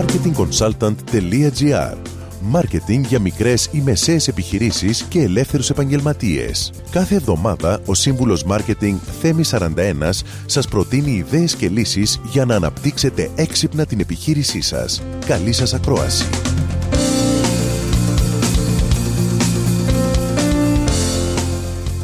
marketingconsultant.gr Μάρκετινγκ για μικρές ή μεσαίες επιχειρήσεις και ελεύθερους επαγγελματίες. Κάθε εβδομάδα ο σύμβουλος Μάρκετινγκ Θέμη 41 σας προτείνει ιδέες και λύσεις για να αναπτύξετε έξυπνα την επιχείρησή σας. Καλή σας ακρόαση.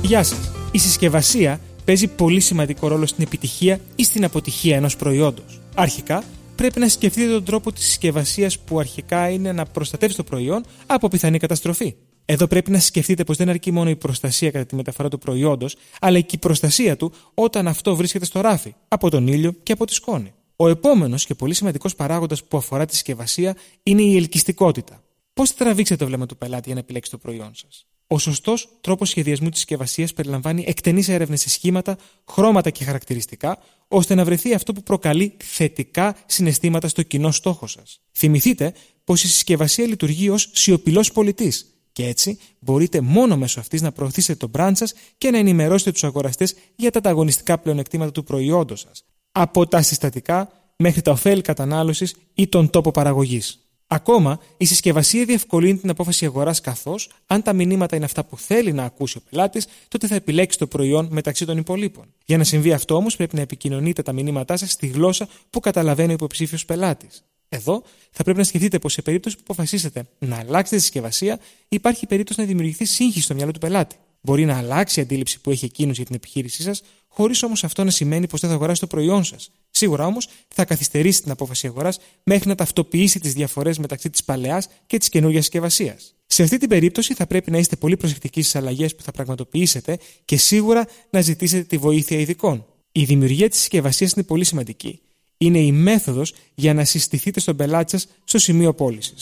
Γεια σας. Η συσκευασία παίζει πολύ σημαντικό ρόλο στην επιτυχία ή στην αποτυχία ενός προϊόντος. Αρχικά, πρέπει να σκεφτείτε τον τρόπο της συσκευασίας που αρχικά είναι να προστατεύσει το προϊόν από πιθανή καταστροφή. Εδώ πρέπει να σκεφτείτε πως δεν αρκεί μόνο η προστασία κατά τη μεταφορά του προϊόντος, αλλά και η προστασία του όταν αυτό βρίσκεται στο ράφι, από τον ήλιο και από τη σκόνη. Ο επόμενος και πολύ σημαντικός παράγοντας που αφορά τη συσκευασία είναι η ελκυστικότητα. Πώς θα τραβήξετε το βλέμμα του πελάτη για να επιλέξει το προϊόν σας; Ο σωστός τρόπος σχεδιασμού της συσκευασίας περιλαμβάνει εκτενείς έρευνες σε σχήματα, χρώματα και χαρακτηριστικά, ώστε να βρεθεί αυτό που προκαλεί θετικά συναισθήματα στο κοινό στόχο σας. Θυμηθείτε πως η συσκευασία λειτουργεί ως σιωπηλός πολιτής και έτσι μπορείτε μόνο μέσω αυτής να προωθήσετε το brand σας και να ενημερώσετε τους αγοραστές για τα ανταγωνιστικά πλεονεκτήματα του προϊόντος σας, από τα συστατικά μέχρι τα ωφέλη κατανάλωσης ή τον τόπο παραγωγής. Ακόμα, η συσκευασία διευκολύνει την απόφαση αγοράς καθώς, αν τα μηνύματα είναι αυτά που θέλει να ακούσει ο πελάτης, τότε θα επιλέξει το προϊόν μεταξύ των υπολείπων. Για να συμβεί αυτό όμως, πρέπει να επικοινωνείτε τα μηνύματά σας στη γλώσσα που καταλαβαίνει ο υποψήφιος πελάτης. Εδώ θα πρέπει να σκεφτείτε πως σε περίπτωση που αποφασίσετε να αλλάξετε τη συσκευασία, υπάρχει περίπτωση να δημιουργηθεί σύγχυση στο μυαλό του πελάτη. Μπορεί να αλλάξει η αντίληψη που έχει εκείνος για την επιχείρησή σας, χωρίς όμως αυτό να σημαίνει πως δεν θα αγοράσει το προϊόν σας. Σίγουρα όμως θα καθυστερήσει την απόφαση αγοράς μέχρι να ταυτοποιήσει τις διαφορές μεταξύ της παλαιάς και της καινούργιας συσκευασίας. Σε αυτή την περίπτωση θα πρέπει να είστε πολύ προσεκτικοί στις αλλαγές που θα πραγματοποιήσετε και σίγουρα να ζητήσετε τη βοήθεια ειδικών. Η δημιουργία της συσκευασίας είναι πολύ σημαντική. Είναι η μέθοδος για να συστηθείτε στον πελάτη σας στο σημείο πώληση.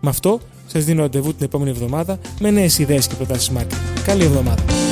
Με αυτό, σας δίνω ραντεβού την επόμενη εβδομάδα με νέες ιδέες και προτάσεις marketing. Καλή εβδομάδα.